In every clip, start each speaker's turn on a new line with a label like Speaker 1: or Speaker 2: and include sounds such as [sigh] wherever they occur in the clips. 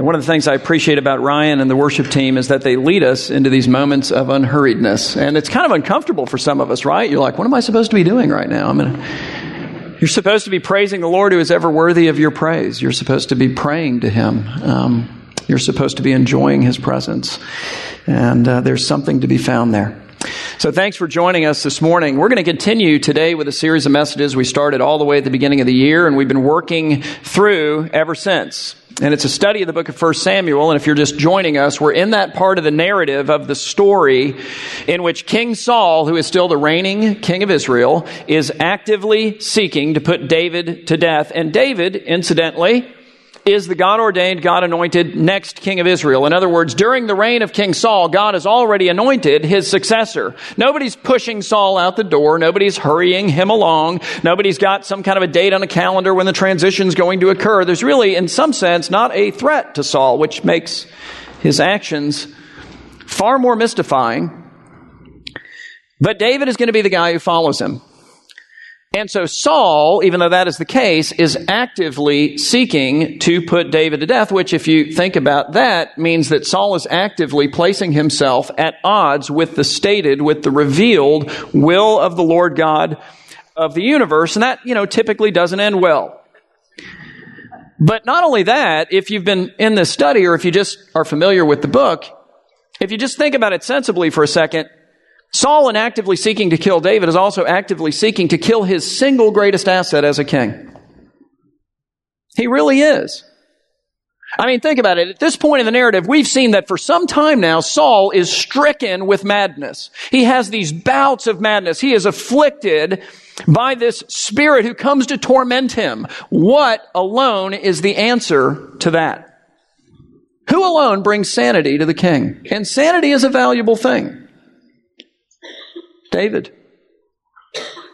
Speaker 1: One of the things I appreciate about Ryan and the worship team is that they lead us into these moments of unhurriedness. And it's kind of uncomfortable for some of us, right? You're like, what am I supposed to be doing right now? I'm gonna... You're supposed to be praising the Lord who is ever worthy of your praise. You're supposed to be praying to Him. Um, you're supposed to be enjoying His presence. And uh, there's something to be found there. So thanks for joining us this morning. We're going to continue today with a series of messages we started all the way at the beginning of the year, and we've been working through ever since. And it's a study of the book of 1 Samuel. And if you're just joining us, we're in that part of the narrative of the story in which King Saul, who is still the reigning king of Israel, is actively seeking to put David to death. And David, incidentally, is the God ordained, God anointed next king of Israel. In other words, during the reign of King Saul, God has already anointed his successor. Nobody's pushing Saul out the door. Nobody's hurrying him along. Nobody's got some kind of a date on a calendar when the transition's going to occur. There's really, in some sense, not a threat to Saul, which makes his actions far more mystifying. But David is going to be the guy who follows him. And so Saul, even though that is the case, is actively seeking to put David to death, which if you think about that means that Saul is actively placing himself at odds with the stated, with the revealed will of the Lord God of the universe. And that, you know, typically doesn't end well. But not only that, if you've been in this study or if you just are familiar with the book, if you just think about it sensibly for a second, Saul, in actively seeking to kill David, is also actively seeking to kill his single greatest asset as a king. He really is. I mean, think about it. At this point in the narrative, we've seen that for some time now, Saul is stricken with madness. He has these bouts of madness. He is afflicted by this spirit who comes to torment him. What alone is the answer to that? Who alone brings sanity to the king? And sanity is a valuable thing. David.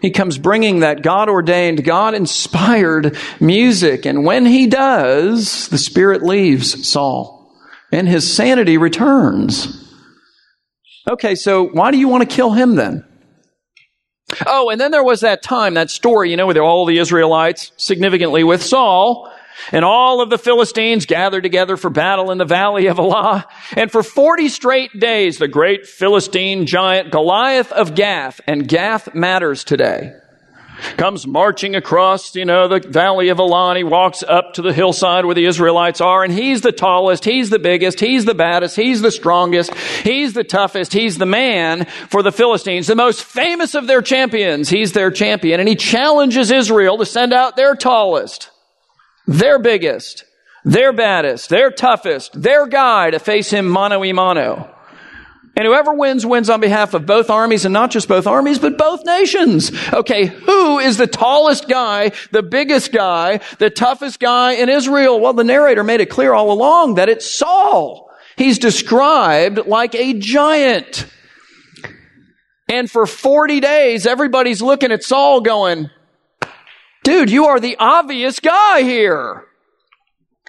Speaker 1: He comes bringing that God ordained, God inspired music. And when he does, the Spirit leaves Saul and his sanity returns. Okay, so why do you want to kill him then? Oh, and then there was that time, that story, you know, with all the Israelites, significantly with Saul, and all of the Philistines gathered together for battle in the valley of Elah. And for 40 straight days, the great Philistine giant Goliath of Gath, and Gath matters today, comes marching across, you know, the valley of Elah. And he walks up to the hillside where the Israelites are, and he's the tallest, he's the biggest, he's the baddest, he's the strongest, he's the toughest, he's the man for the Philistines, the most famous of their champions. He's their champion, and he challenges Israel to send out their tallest their biggest, their baddest, their toughest, their guy to face him mano a mano. And whoever wins, wins on behalf of both armies, and not just both armies, but both nations. Okay, who is the tallest guy, the biggest guy, the toughest guy in Israel? Well, the narrator made it clear all along that it's Saul. He's described like a giant. And for 40 days, everybody's looking at Saul going, dude, you are the obvious guy here.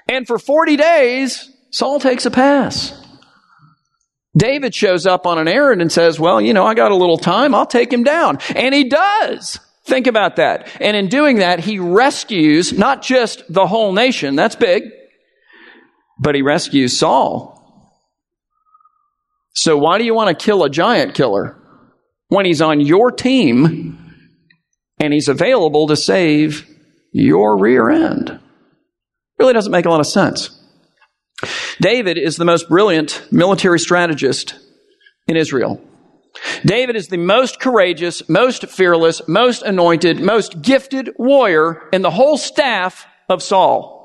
Speaker 1: And for 40 days, Saul takes a pass. David shows up on an errand and says, well, you know, I got a little time. I'll take him down. And he does. Think about that. And in doing that, he rescues not just the whole nation. That's big. But he rescues Saul. So why do you want to kill a giant killer when he's on your team and he's available to save your rear end. Really doesn't make a lot of sense. David is the most brilliant military strategist in Israel. David is the most courageous, most fearless, most anointed, most gifted warrior in the whole staff of Saul.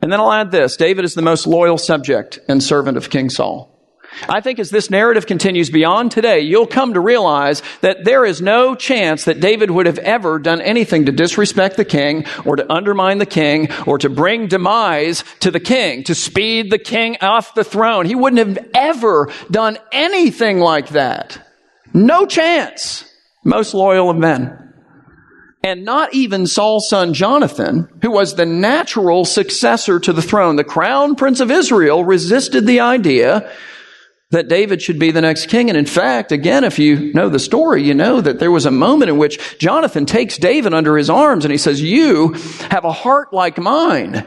Speaker 1: And then I'll add this David is the most loyal subject and servant of King Saul. I think as this narrative continues beyond today, you'll come to realize that there is no chance that David would have ever done anything to disrespect the king or to undermine the king or to bring demise to the king, to speed the king off the throne. He wouldn't have ever done anything like that. No chance. Most loyal of men. And not even Saul's son Jonathan, who was the natural successor to the throne, the crown prince of Israel, resisted the idea that David should be the next king. And in fact, again, if you know the story, you know that there was a moment in which Jonathan takes David under his arms and he says, You have a heart like mine.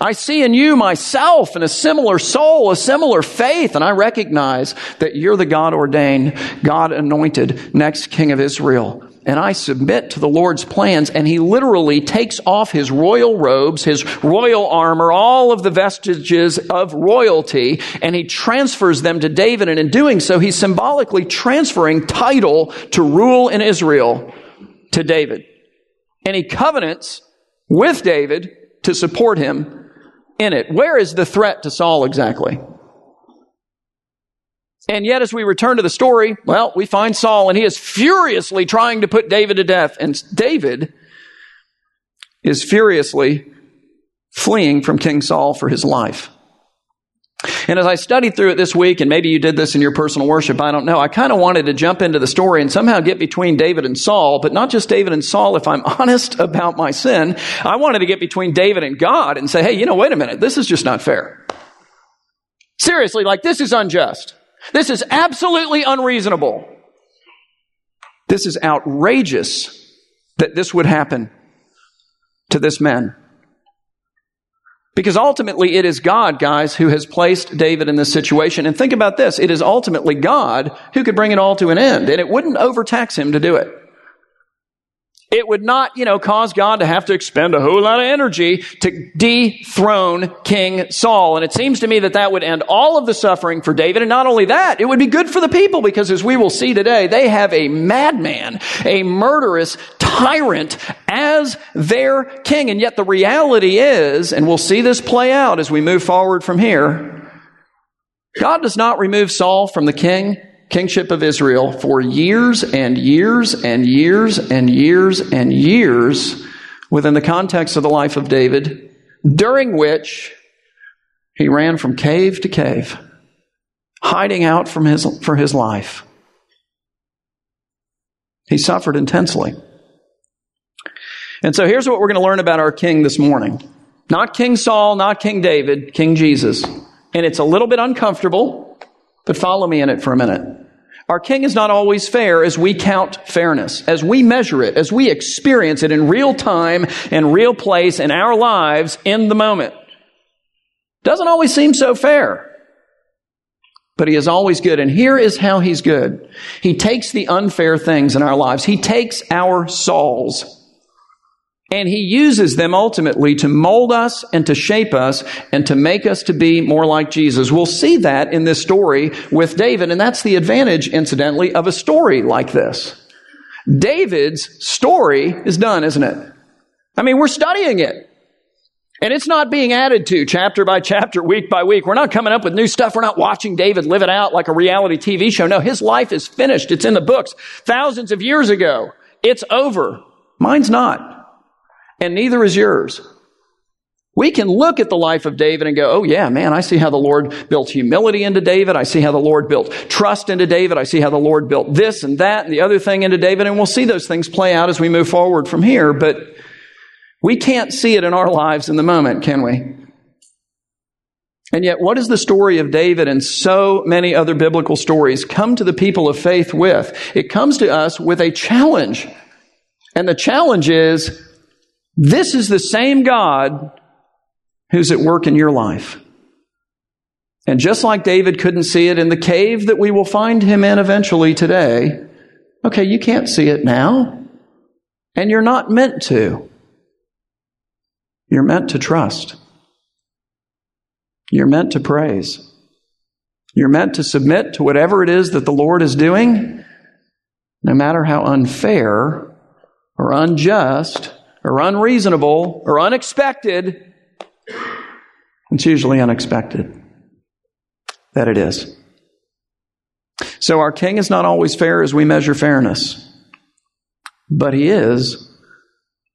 Speaker 1: I see in you myself and a similar soul, a similar faith, and I recognize that you're the God ordained, God anointed next king of Israel. And I submit to the Lord's plans. And he literally takes off his royal robes, his royal armor, all of the vestiges of royalty, and he transfers them to David. And in doing so, he's symbolically transferring title to rule in Israel to David. And he covenants with David to support him in it. Where is the threat to Saul exactly? And yet, as we return to the story, well, we find Saul and he is furiously trying to put David to death. And David is furiously fleeing from King Saul for his life. And as I studied through it this week, and maybe you did this in your personal worship, I don't know, I kind of wanted to jump into the story and somehow get between David and Saul, but not just David and Saul. If I'm [laughs] honest about my sin, I wanted to get between David and God and say, hey, you know, wait a minute, this is just not fair. Seriously, like this is unjust. This is absolutely unreasonable. This is outrageous that this would happen to this man. Because ultimately it is God, guys, who has placed David in this situation. And think about this. It is ultimately God who could bring it all to an end. And it wouldn't overtax him to do it. It would not, you know, cause God to have to expend a whole lot of energy to dethrone King Saul. And it seems to me that that would end all of the suffering for David. And not only that, it would be good for the people because as we will see today, they have a madman, a murderous tyrant as their king. And yet the reality is, and we'll see this play out as we move forward from here, God does not remove Saul from the king kingship of Israel for years and years and years and years and years within the context of the life of David, during which he ran from cave to cave, hiding out from his, for his life. He suffered intensely. And so here's what we're going to learn about our king this morning. Not King Saul, not King David, King Jesus. And it's a little bit uncomfortable, but follow me in it for a minute. Our king is not always fair as we count fairness, as we measure it, as we experience it in real time and real place in our lives in the moment. Doesn't always seem so fair. But he is always good. And here is how he's good. He takes the unfair things in our lives. He takes our Sauls and he uses them ultimately to mold us and to shape us and to make us to be more like Jesus. We'll see that in this story with David. And that's the advantage, incidentally, of a story like this. David's story is done, isn't it? I mean, we're studying it. And it's not being added to chapter by chapter, week by week. We're not coming up with new stuff. We're not watching David live it out like a reality TV show. No, his life is finished. It's in the books thousands of years ago. It's over. Mine's not and neither is yours. We can look at the life of David and go, oh yeah, man, I see how the Lord built humility into David. I see how the Lord built trust into David. I see how the Lord built this and that and the other thing into David. And we'll see those things play out as we move forward from here. But we can't see it in our lives in the moment, can we? And yet, what is the story of David and so many other biblical stories come to the people of faith with? It comes to us with a challenge. And the challenge is, this is the same God who's at work in your life. And just like David couldn't see it in the cave that we will find him in eventually today, okay, you can't see it now. And you're not meant to. You're meant to trust. You're meant to praise. You're meant to submit to whatever it is that the Lord is doing, no matter how unfair or unjust or unreasonable or unexpected, it's usually unexpected that it is. So our king is not always fair as we measure fairness, but he is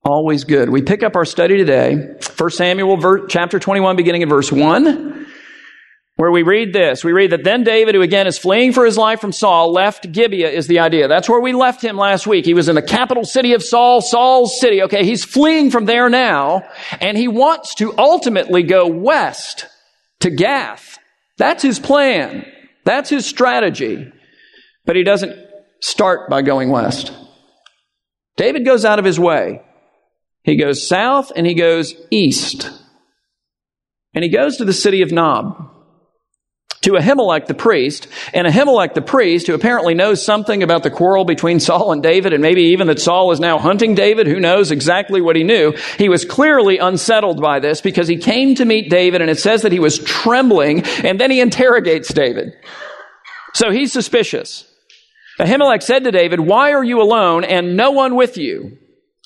Speaker 1: always good. We pick up our study today, 1 Samuel chapter 21 beginning in verse 1 where we read this. We read that then David, who again is fleeing for his life from Saul, left Gibeah is the idea. That's where we left him last week. He was in the capital city of Saul, Saul's city. Okay, he's fleeing from there now, and he wants to ultimately go west to Gath. That's his plan. That's his strategy. But he doesn't start by going west. David goes out of his way. He goes south and he goes east. And he goes to the city of Nob to Ahimelech the priest, and Ahimelech the priest, who apparently knows something about the quarrel between [laughs] Saul and David, and maybe even that Saul is now hunting David, who knows exactly what he knew. He was clearly unsettled by this because he came to meet David, and it says that he was trembling, and then he interrogates David. So he's suspicious. Ahimelech said to David, Why are you alone and no one with you?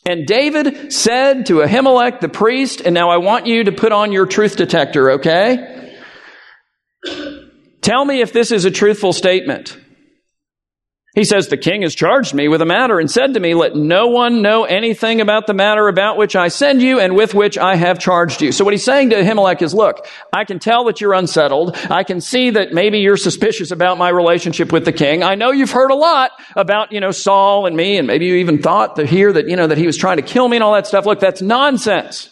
Speaker 1: And David said to Ahimelech the priest, and now I want you to put on your truth detector, okay? Tell me if this is a truthful statement. He says, The king has charged me with a matter and said to me, Let no one know anything about the matter about which I send you and with which I have charged you. So what he's saying to Ahimelech is, Look, I can tell that you're unsettled. I can see that maybe you're suspicious about my relationship with the king. I know you've heard a lot about, you know, Saul and me, and maybe you even thought to hear that, you know, that he was trying to kill me and all that stuff. Look, that's nonsense.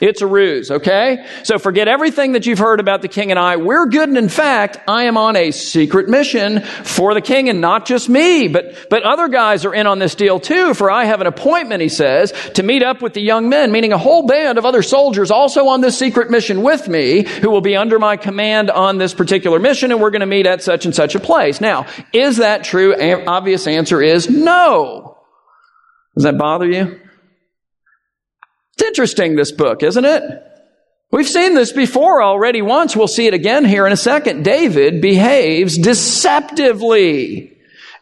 Speaker 1: It's a ruse, okay? So forget everything that you've heard about the king and I. We're good, and in fact, I am on a secret mission for the king, and not just me, but, but other guys are in on this deal too, for I have an appointment, he says, to meet up with the young men, meaning a whole band of other soldiers also on this secret mission with me, who will be under my command on this particular mission, and we're going to meet at such and such a place. Now, is that true? Obvious answer is no. Does that bother you? It's interesting, this book, isn't it? We've seen this before already once. We'll see it again here in a second. David behaves deceptively,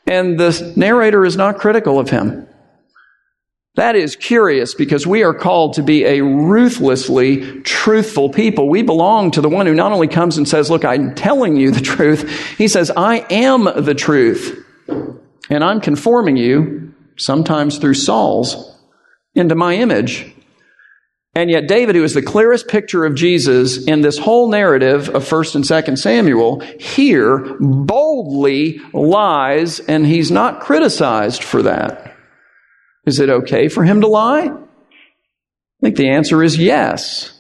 Speaker 1: and the narrator is not critical of him. That is curious because we are called to be a ruthlessly truthful people. We belong to the one who not only comes and says, Look, I'm telling you the truth, he says, I am the truth. And I'm conforming you, sometimes through Saul's, into my image. And yet, David, who is the clearest picture of Jesus in this whole narrative of 1st and 2nd Samuel, here boldly lies, and he's not criticized for that. Is it okay for him to lie? I think the answer is yes.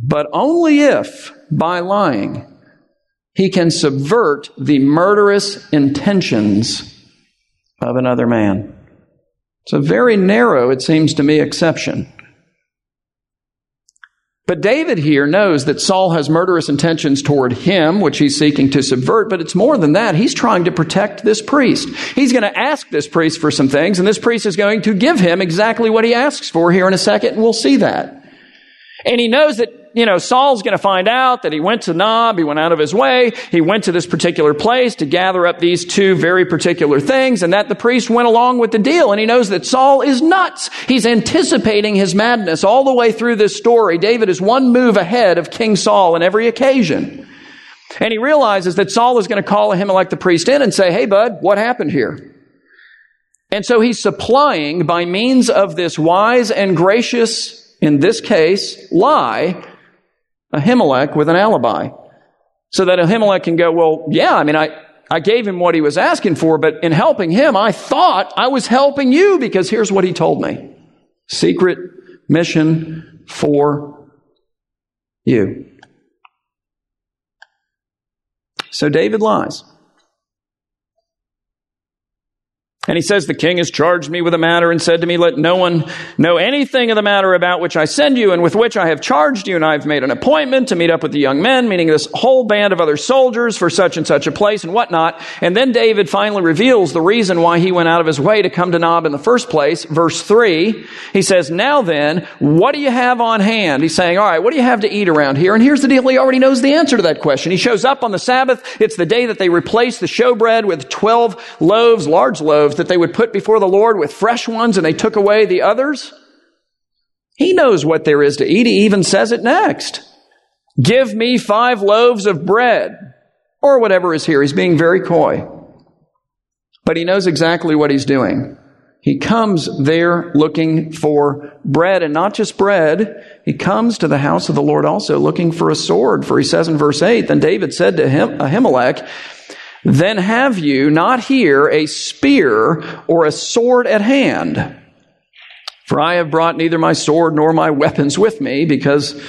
Speaker 1: But only if, by lying, he can subvert the murderous intentions of another man. It's a very narrow, it seems to me, exception. But David here knows that Saul has murderous intentions toward him, which he's seeking to subvert, but it's more than that. He's trying to protect this priest. He's going to ask this priest for some things, and this priest is going to give him exactly what he asks for here in a second, and we'll see that. And he knows that you know, Saul's going to find out that he went to Nob, he went out of his way, he went to this particular place to gather up these two very particular things, and that the priest went along with the deal. And he knows that Saul is nuts. He's anticipating his madness all the way through this story. David is one move ahead of King Saul on every occasion. And he realizes that Saul is going to call Ahimelech the priest in and say, Hey, bud, what happened here? And so he's supplying, by means of this wise and gracious, in this case, lie, Ahimelech with an alibi. So that Ahimelech can go, well, yeah, I mean, I, I gave him what he was asking for, but in helping him, I thought I was helping you because here's what he told me. Secret mission for you. So David lies. And he says, The king has charged me with a matter and said to me, Let no one know anything of the matter about which I send you and with which I have charged you. And I have made an appointment to meet up with the young men, meaning this whole band of other soldiers for such and such a place and whatnot. And then David finally reveals the reason why he went out of his way to come to Nob in the first place. Verse 3, he says, Now then, what do you have on hand? He's saying, All right, what do you have to eat around here? And here's the deal. He already knows the answer to that question. He shows up on the Sabbath. It's the day that they replace the showbread with 12 loaves, large loaves that they would put before the Lord with fresh ones and they took away the others? He knows what there is to eat. He even says it next. Give me five loaves of bread or whatever is here. He's being very coy. But he knows exactly what he's doing. He comes there looking for bread and not just bread. He comes to the house of the Lord also looking for a sword. For he says in verse 8, Then David said to him, Ahimelech, then have you not here a spear or a sword at hand? For I have brought neither my sword nor my weapons with me because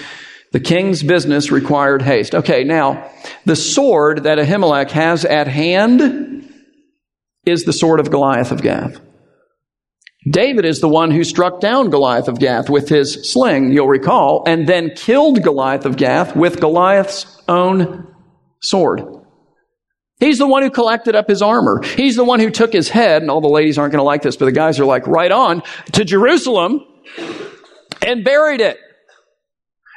Speaker 1: the king's business required haste. Okay, now, the sword that Ahimelech has at hand is the sword of Goliath of Gath. David is the one who struck down Goliath of Gath with his sling, you'll recall, and then killed Goliath of Gath with Goliath's own sword. He's the one who collected up his armor. He's the one who took his head, and all the ladies aren't going to like this, but the guys are like, right on, to Jerusalem and buried it.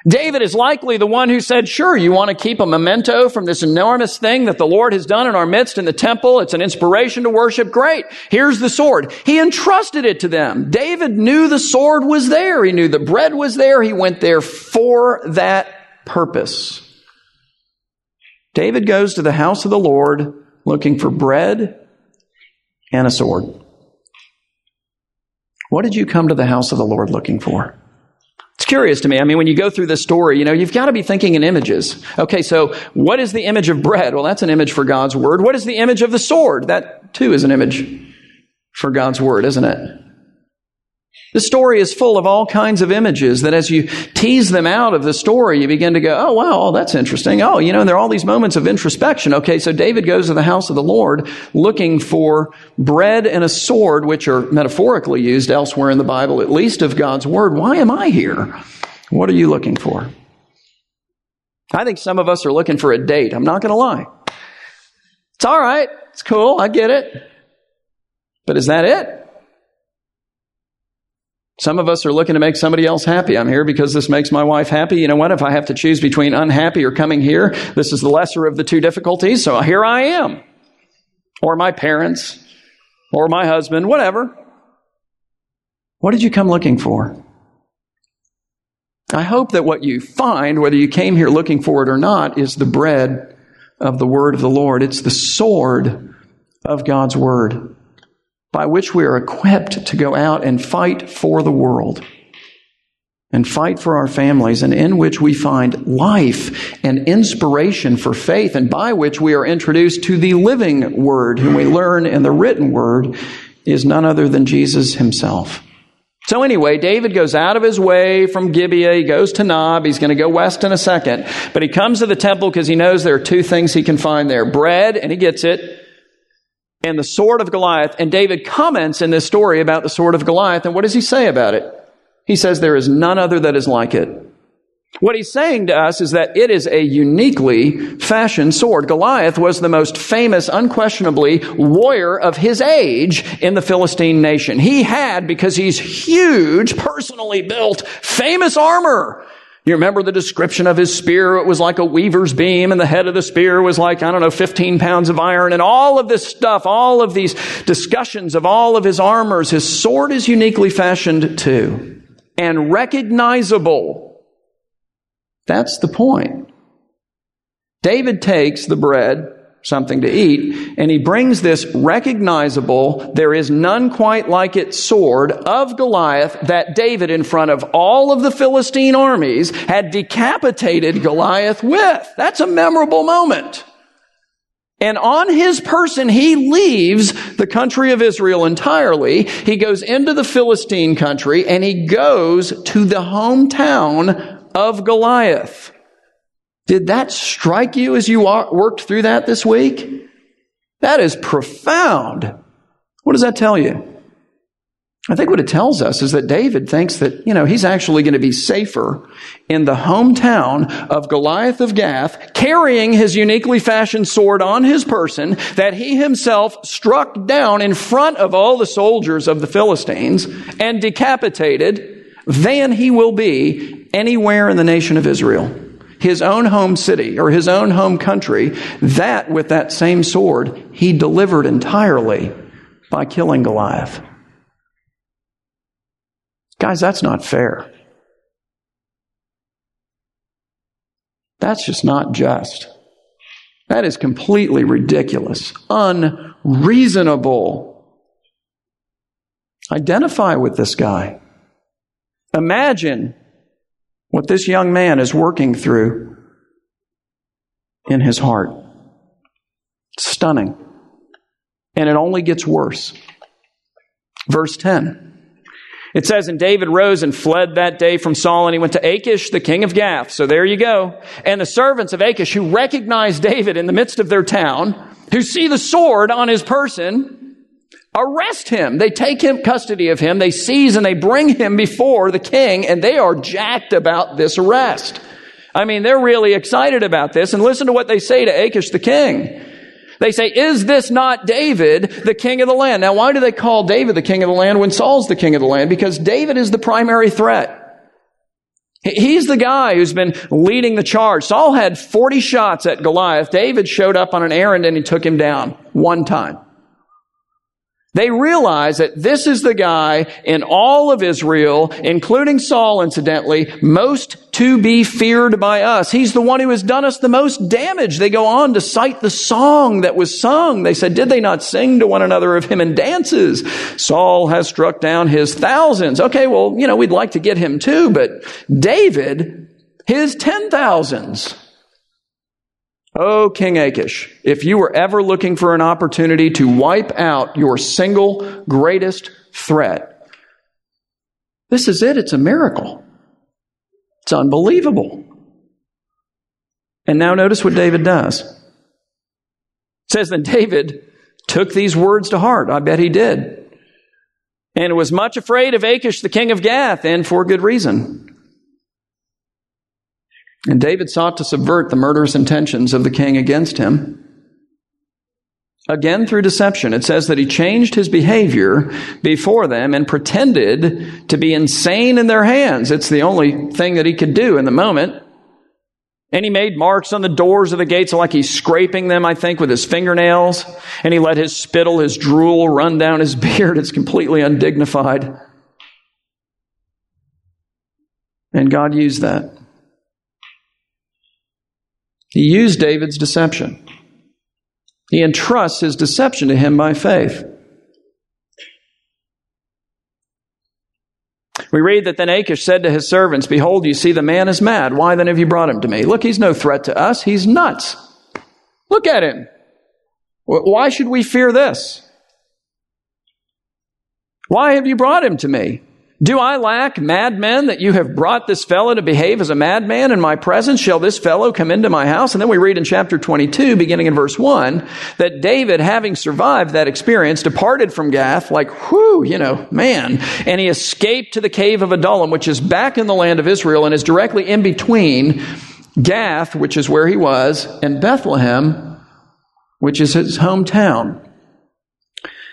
Speaker 1: David is likely the one who said, sure, you want to keep a memento from this enormous thing that the Lord has done in our midst in the temple. It's an inspiration to worship. Great. Here's the sword. He entrusted it to them. David knew the sword was there. He knew the bread was there. He went there for that purpose. David goes to the house of the Lord looking for bread and a sword. What did you come to the house of the Lord looking for? It's curious to me. I mean, when you go through this story, you know, you've got to be thinking in images. Okay, so what is the image of bread? Well, that's an image for God's word. What is the image of the sword? That too is an image for God's word, isn't it? The story is full of all kinds of images that as you tease them out of the story, you begin to go, oh, wow, oh, that's interesting. Oh, you know, there are all these moments of introspection. Okay, so David goes to the house of the Lord looking for bread and a sword, which are metaphorically used elsewhere in the Bible, at least of God's word. Why am I here? What are you looking for? I think some of us are looking for a date. I'm not going to lie. It's all right. It's cool. I get it. But is that it? Some of us are looking to make somebody else happy. I'm here because this makes my wife happy. You know what? If I have to choose between unhappy or coming here, this is the lesser of the two difficulties. So here I am. Or my parents, or my husband, whatever. What did you come looking for? I hope that what you find, whether you came here looking for it or not, is the bread of the word of the Lord. It's the sword of God's word by which we are equipped to go out and fight for the world and fight for our families, and in which we find life and inspiration for faith, and by which we are introduced to the living Word, whom we learn in the written Word is none other than Jesus Himself. So anyway, David goes out of his way from Gibeah. He goes to Nob. He's going to go west in a second. But he comes to the temple because he knows there are two things he can find there. Bread, and he gets it and the sword of Goliath. And David comments in this story about the sword of Goliath. And what does he say about it? He says, There is none other that is like it. What he's saying to us is that it is a uniquely fashioned sword. Goliath was the most famous, unquestionably, warrior of his age in the Philistine nation. He had, because he's huge, personally built, famous armor. You remember the description of his spear? It was like a weaver's beam, and the head of the spear was like, I don't know, 15 pounds of iron, and all of this stuff, all of these discussions of all of his armors. His sword is uniquely fashioned too, and recognizable. That's the point. David takes the bread something to eat. And he brings this recognizable, there is none quite like it sword of Goliath that David, in front of all of the Philistine armies, had decapitated Goliath with. That's a memorable moment. And on his person, he leaves the country of Israel entirely. He goes into the Philistine country and he goes to the hometown of Goliath. Did that strike you as you worked through that this week? That is profound. What does that tell you? I think what it tells us is that David thinks that, you know, he's actually going to be safer in the hometown of Goliath of Gath, carrying his uniquely fashioned sword on his person that he himself struck down in front of all the soldiers of the Philistines and decapitated than he will be anywhere in the nation of Israel his own home city or his own home country, that with that same sword, he delivered entirely by killing Goliath. Guys, that's not fair. That's just not just. That is completely ridiculous, unreasonable. Identify with this guy. Imagine what this young man is working through in his heart. Stunning. And it only gets worse. Verse 10. It says, And David rose and fled that day from Saul, and he went to Achish, the king of Gath. So there you go. And the servants of Achish, who recognize David in the midst of their town, who see the sword on his person, arrest him. They take him custody of him, they seize and they bring him before the king, and they are jacked about this arrest. I mean, they're really excited about this, and listen to what they say to Achish the king. They say, Is this not David, the king of the land? Now, why do they call David the king of the land when Saul's the king of the land? Because David is the primary threat. He's the guy who's been leading the charge. Saul had 40 shots at Goliath. David showed up on an errand and he took him down one time. They realize that this is the guy in all of Israel, including Saul, incidentally, most to be feared by us. He's the one who has done us the most damage. They go on to cite the song that was sung. They said, did they not sing to one another of him in dances? Saul has struck down his thousands. Okay, well, you know, we'd like to get him too, but David, his ten thousands. Oh, King Achish, if you were ever looking for an opportunity to wipe out your single greatest threat, this is it. It's a miracle. It's unbelievable. And now notice what David does. It says that David took these words to heart. I bet he did. And was much afraid of Achish, the king of Gath, and for good reason. And David sought to subvert the murderous intentions of the king against him. Again, through deception, it says that he changed his behavior before them and pretended to be insane in their hands. It's the only thing that he could do in the moment. And he made marks on the doors of the gates like he's scraping them, I think, with his fingernails. And he let his spittle, his drool run down his [laughs] beard. It's completely undignified. And God used that. He used David's deception. He entrusts his deception to him by faith. We read that then Achish said to his servants, Behold, you see the man is mad. Why then have you brought him to me? Look, he's no threat to us. He's nuts. Look at him. Why should we fear this? Why have you brought him to me? Do I lack madmen that you have brought this fellow to behave as a madman in my presence? Shall this fellow come into my house? And then we read in chapter 22, beginning in verse 1, that David, having survived that experience, departed from Gath, like, whoo, you know, man, and he escaped to the cave of Adullam, which is back in the land of Israel and is directly in between Gath, which is where he was, and Bethlehem, which is his hometown.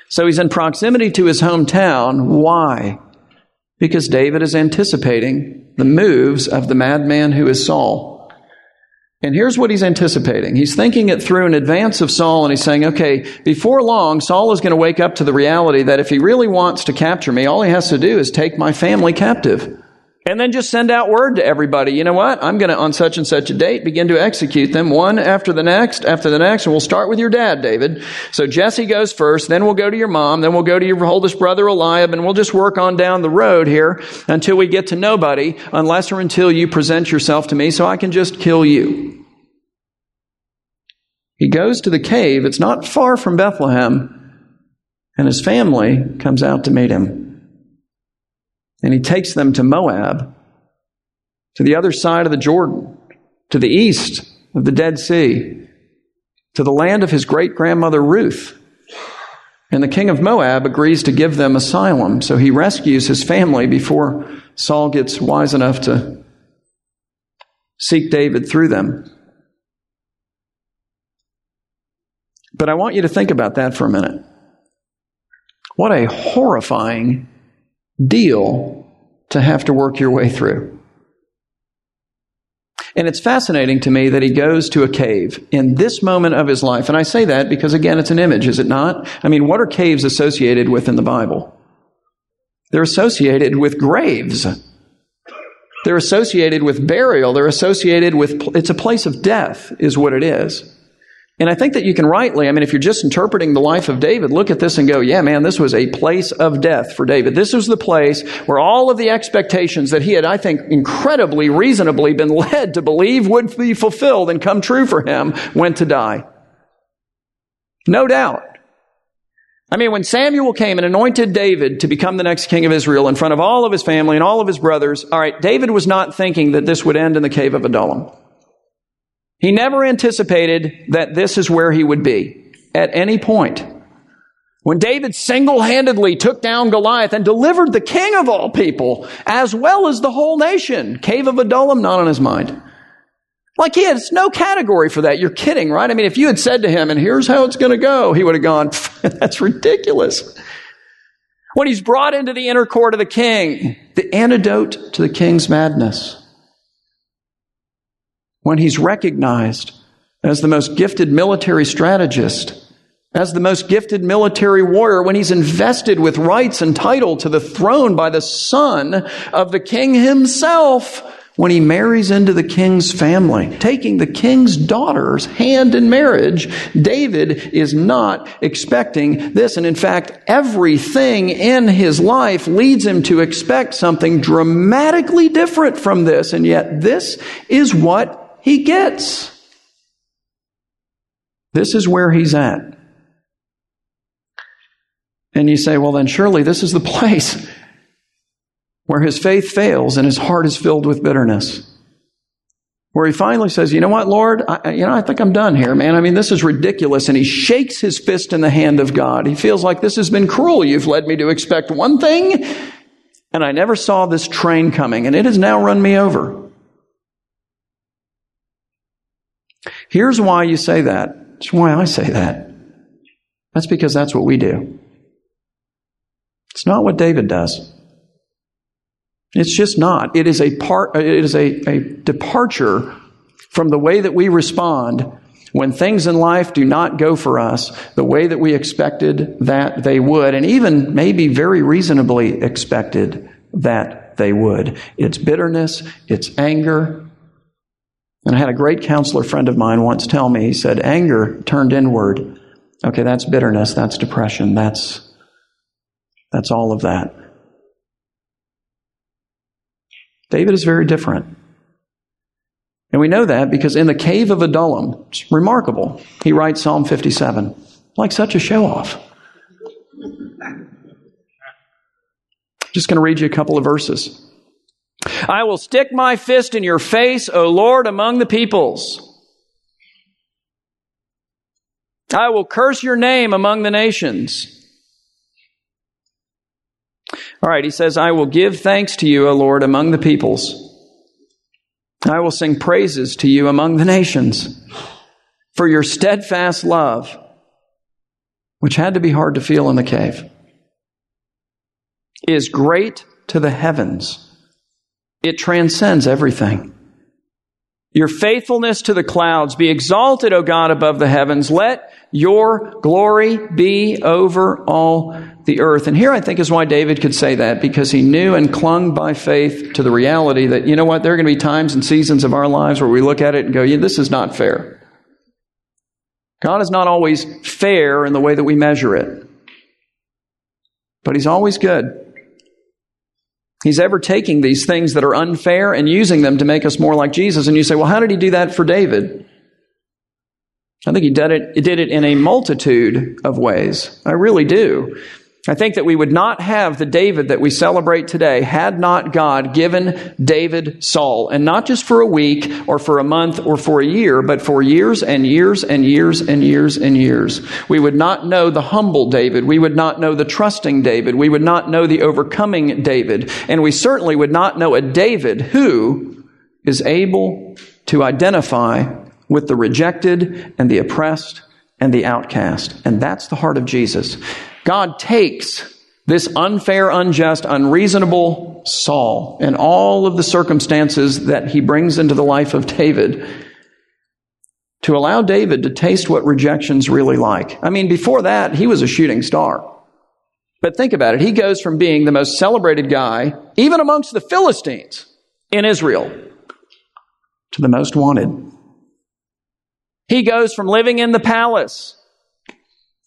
Speaker 1: So he's in proximity to his hometown. Why? Because David is anticipating the moves of the madman who is Saul. And here's what he's anticipating. He's thinking it through in advance of Saul, and he's saying, okay, before long, Saul is going to wake up to the reality that if he really wants to capture me, all he has to do is take my family captive. And then just send out word to everybody. You know what? I'm going to, on such and such a date, begin to execute them one after the next, after the next. And we'll start with your dad, David. So Jesse goes first, then we'll go to your mom, then we'll go to your oldest brother, Eliab, and we'll just work on down the road here until we get to nobody, unless or until you present yourself to me so I can just kill you. He goes to the cave. It's not far from Bethlehem. And his family comes out to meet him. And he takes them to Moab, to the other side of the Jordan, to the east of the Dead Sea, to the land of his great grandmother Ruth. And the king of Moab agrees to give them asylum. So he rescues his family before Saul gets wise enough to seek David through them. But I want you to think about that for a minute. What a horrifying deal to have to work your way through. And it's fascinating to me that he goes to a cave in this moment of his life. And I say that because, again, it's an image, is it not? I mean, what are caves associated with in the Bible? They're associated with graves. They're associated with burial. They're associated with, it's a place of death, is what it is. And I think that you can rightly, I mean, if you're just interpreting the life of David, look at this and go, yeah, man, this was a place of death for David. This was the place where all of the expectations that he had, I think, incredibly reasonably been [laughs] led to believe would be fulfilled and come true for him went to die. No doubt. I mean, when Samuel came and anointed David to become the next king of Israel in front of all of his family and all of his brothers, all right, David was not thinking that this would end in the cave of Adullam. He never anticipated that this is where he would be at any point. When David single handedly took down Goliath and delivered the king of all people, as well as the whole nation, cave of Adullam not on his mind. Like he has no category for that. You're kidding, right? I mean, if you had said to him, and here's how it's going to go, he would have gone, [laughs] that's ridiculous. When he's brought into the inner court of the king, the antidote to the king's madness. When he's recognized as the most gifted military strategist, as the most gifted military warrior, when he's invested with rights and title to the throne by the son of the king himself, when he marries into the king's family, taking the king's daughter's hand in marriage, David is not expecting this. And in fact, everything in his life leads him to expect something dramatically different from this. And yet, this is what he gets. This is where he's at. And you say, well, then surely this is the [laughs] place where his faith fails and his heart is filled with bitterness. Where he finally says, you know what, Lord, I, you know, I think I'm done here, man. I mean, this is ridiculous. And he shakes his fist in the hand of God. He feels like this has been cruel. You've led me to expect one thing, and I never saw this train coming, and it has now run me over. Here's why you say that. It's why I say that. That's because that's what we do. It's not what David does. It's just not. It is a part, it is a, a departure from the way that we respond when things in life do not go for us the way that we expected that they would, and even maybe very reasonably expected that they would. It's bitterness, it's anger. And I had a great counselor friend of mine once tell me, he said, anger turned inward. Okay, that's bitterness, that's depression, that's, that's all of that. David is very different. And we know that because in the cave of Adullam, it's remarkable, he writes Psalm 57, like such a show off. Just going to read you a couple of verses. I will stick my fist in your face, O Lord, among the peoples. I will curse your name among the nations. All right, he says, I will give thanks to you, O Lord, among the peoples. I will sing praises to you among the nations for your steadfast love, which had to be hard to feel in the cave, is great to the heavens. It transcends everything. Your faithfulness to the clouds be exalted, O God, above the heavens. Let your glory be over all the earth. And here I think is why David could say that, because he knew and clung by faith to the reality that, you know what, there are going to be times and seasons of our lives where we look at it and go, yeah, this is not fair. God is not always fair in the way that we measure it, but He's always good. He's ever taking these things that are unfair and using them to make us more like Jesus. And you say, well, how did he do that for David? I think he did it, he did it in a multitude of ways. I really do. I think that we would not have the David that we celebrate today had not God given David Saul. And not just for a week or for a month or for a year, but for years and years and years and years and years. We would not know the humble David. We would not know the trusting David. We would not know the overcoming David. And we certainly would not know a David who is able to identify with the rejected and the oppressed and the outcast. And that's the heart of Jesus. God takes this unfair, unjust, unreasonable Saul and all of the circumstances that he brings into the life of David to allow David to taste what rejection's really like. I mean, before that, he was a shooting star. But think about it. He goes from being the most celebrated guy, even amongst the Philistines in Israel, to the most wanted. He goes from living in the palace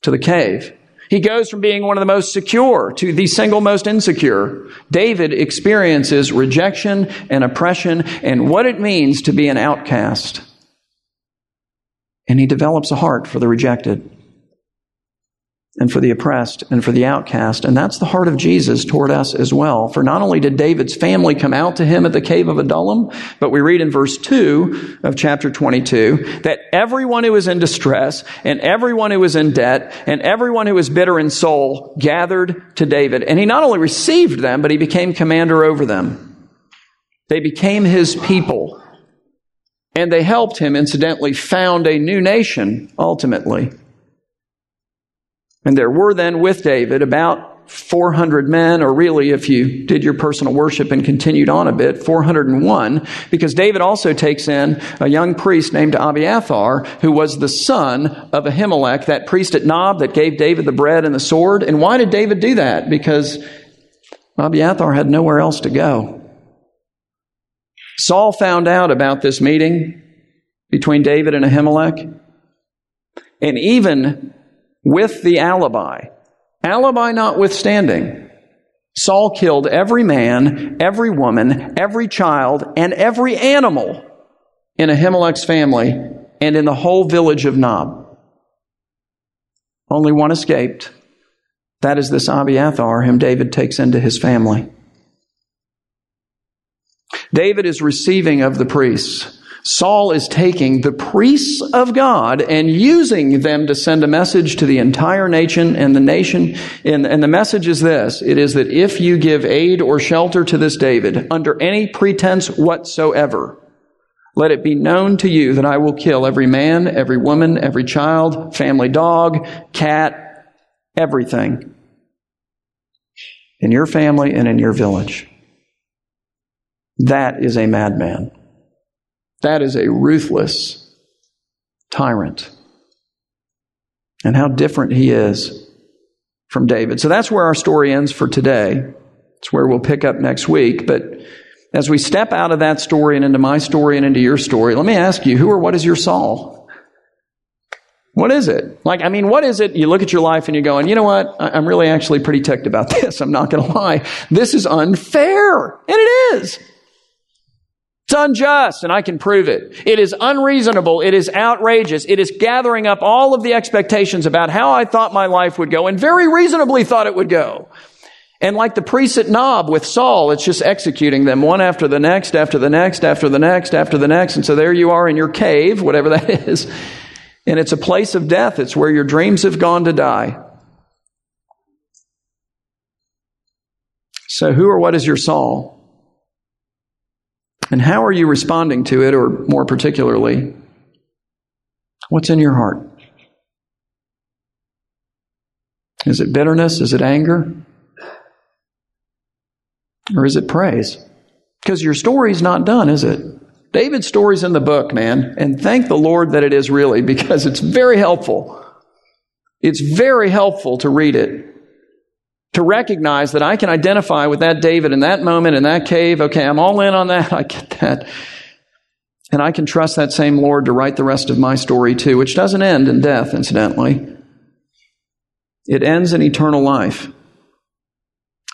Speaker 1: to the cave. He goes from being one of the most secure to the single most insecure. David experiences rejection and oppression and what it means to be an outcast. And he develops a heart for the rejected. And for the oppressed and for the outcast. And that's the heart of Jesus toward us as well. For not only did David's family come out to him at the cave of Adullam, but we read in verse 2 of chapter 22 that everyone who was in distress and everyone who was in debt and everyone who was bitter in soul gathered to David. And he not only received them, but he became commander over them. They became his people. And they helped him, incidentally, found a new nation ultimately. And there were then with David about 400 men, or really, if you did your personal worship and continued on a bit, 401, because David also takes in a young priest named Abiathar, who was the son of Ahimelech, that priest at Nob that gave David the bread and the sword. And why did David do that? Because Abiathar had nowhere else to go. Saul found out about this meeting between David and Ahimelech. And even with the alibi. Alibi notwithstanding, Saul killed every man, every woman, every child, and every animal in Ahimelech's family and in the whole village of Nob. Only one escaped. That is this Abiathar, whom David takes into his family. David is receiving of the priests Saul is taking the priests of God and using them to send a message to the entire nation and the nation. And, and, the message is this. It is that if you give aid or shelter to this David under any pretense whatsoever, let it be known to you that I will kill every man, every woman, every child, family dog, cat, everything in your family and in your village. That is a madman. That is a ruthless tyrant. And how different he is from David. So that's where our story ends for today. It's where we'll pick up next week. But as we step out of that story and into my story and into your story, let me ask you, who or what is your Saul? What is it? Like, I mean, what is it? You look at your life and you're going, you know what? I'm really actually pretty ticked about [laughs] this. I'm not going to lie. This is unfair. And it is. It's unjust, and I can prove it. It is unreasonable. It is outrageous. It is gathering up all of the expectations about how I thought my life would go, and very reasonably thought it would go. And like the priest at Nob with Saul, it's just executing them one after the next, after the next, after the next, after the next. And so there you are in your cave, whatever that [laughs] is. And it's a place of death. It's where your dreams have gone to die. So who or what is your Saul? And how are you responding to it, or more particularly, what's in your heart? Is it bitterness? Is it anger? Or is it praise? Because your story's not done, is it? David's story's in the book, man. And thank the Lord that it is really, [laughs] because it's very helpful. It's very helpful to read it to recognize that I can identify with that David in that moment in that cave. Okay, I'm all in on that. [laughs] I get that. And I can trust that same Lord to write the rest of my story too, which doesn't end in death, incidentally. It ends in eternal life.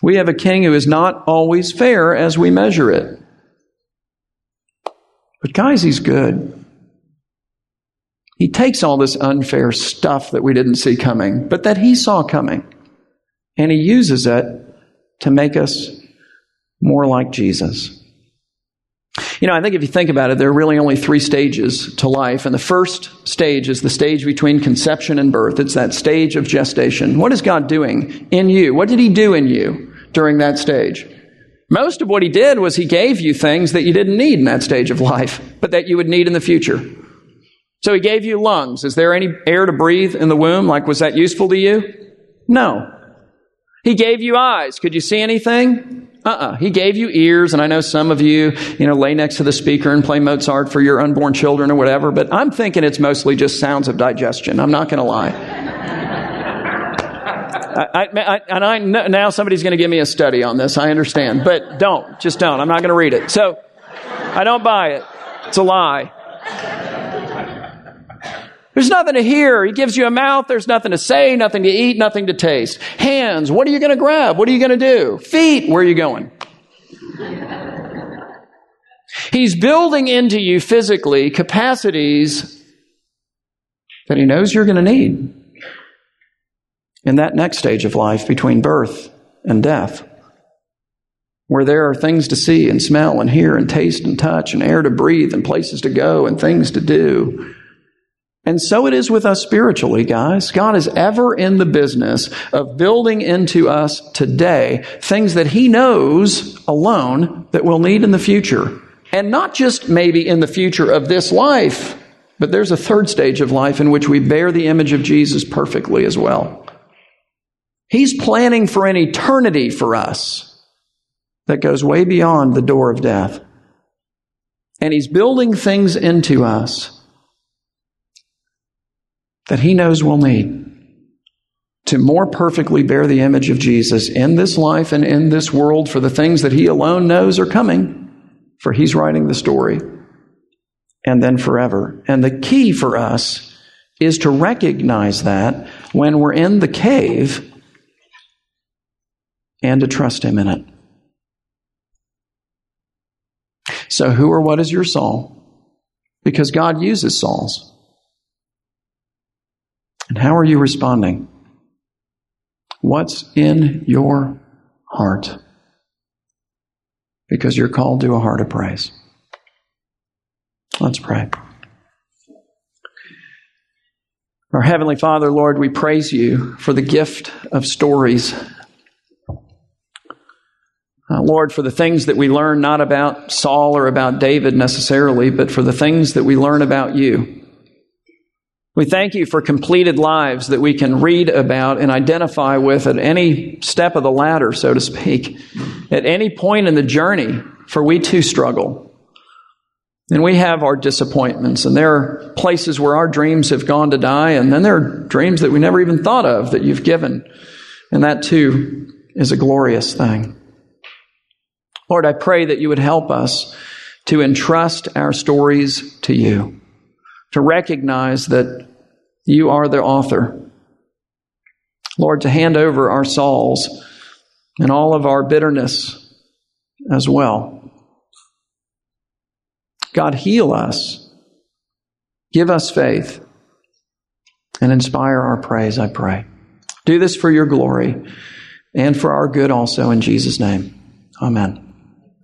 Speaker 1: We have a king who is not always fair as we measure it. But guys, he's good. He takes all this unfair stuff that we didn't see coming, but that he saw coming. And he uses it to make us more like Jesus. You know, I think if you think about it, there are really only three stages to life. And the first stage is the stage between conception and birth. It's that stage of gestation. What is God doing in you? What did He do in you during that stage? Most of what He did was He gave you things that you didn't need in that stage of life, but that you would need in the future. So He gave you lungs. Is there any air to breathe in the womb? Like, was that useful to you? No. He gave you eyes. Could you see anything? Uh-uh. He gave you ears, and I know some of you, you know, lay next to the speaker and play Mozart for your unborn children or whatever, but I'm thinking it's mostly just sounds of digestion. I'm not going to lie. I, I, I, and I now somebody's going to give me a study on this. I understand, but don't, just don't. I'm not going to read it. So I don't buy it. It's a lie. There's nothing to hear. He gives you a mouth. There's nothing to say, nothing to eat, nothing to taste. Hands. What are you going to grab? What are you going to do? Feet. Where are you going? He's building into you physically capacities that he knows you're going to need. in that next stage of life between birth and death, where there are things to see and smell and hear and taste and touch and air to breathe and places to go and things to do. And so it is with us spiritually, guys. God is ever in the business of building into us today things that He knows alone that we'll need in the future. And not just maybe in the future of this life, but there's a third stage of life in which we bear the image of Jesus perfectly as well. He's planning for an eternity for us that goes way beyond the door of death. And He's building things into us that He knows we'll need to more perfectly bear the image of Jesus in this life and in this world for the things that He alone knows are coming, for He's writing the story, and then forever. And the key for us is to recognize that when we're in the cave and to trust Him in it. So, who or what is your Saul? Because God uses Sauls. And how are you responding? What's in your heart? Because you're called to a heart of praise. Let's pray. Our Heavenly Father, Lord, we praise you for the gift of stories. Uh, Lord, for the things that we learn not about Saul or about David necessarily, but for the things that we learn about you. We thank you for completed lives that we can read about and identify with at any step of the ladder, so to speak, at any point in the journey, for we too struggle. And we have our disappointments, and there are places where our dreams have gone to die, and then there are dreams that we never even thought of that you've given. And that too is a glorious thing. Lord, I pray that you would help us to entrust our stories to you to recognize that you are the author. Lord, to hand over our souls and all of our bitterness as well. God, heal us, give us faith, and inspire our praise, I pray. Do this for your glory and for our good also in Jesus' name. Amen.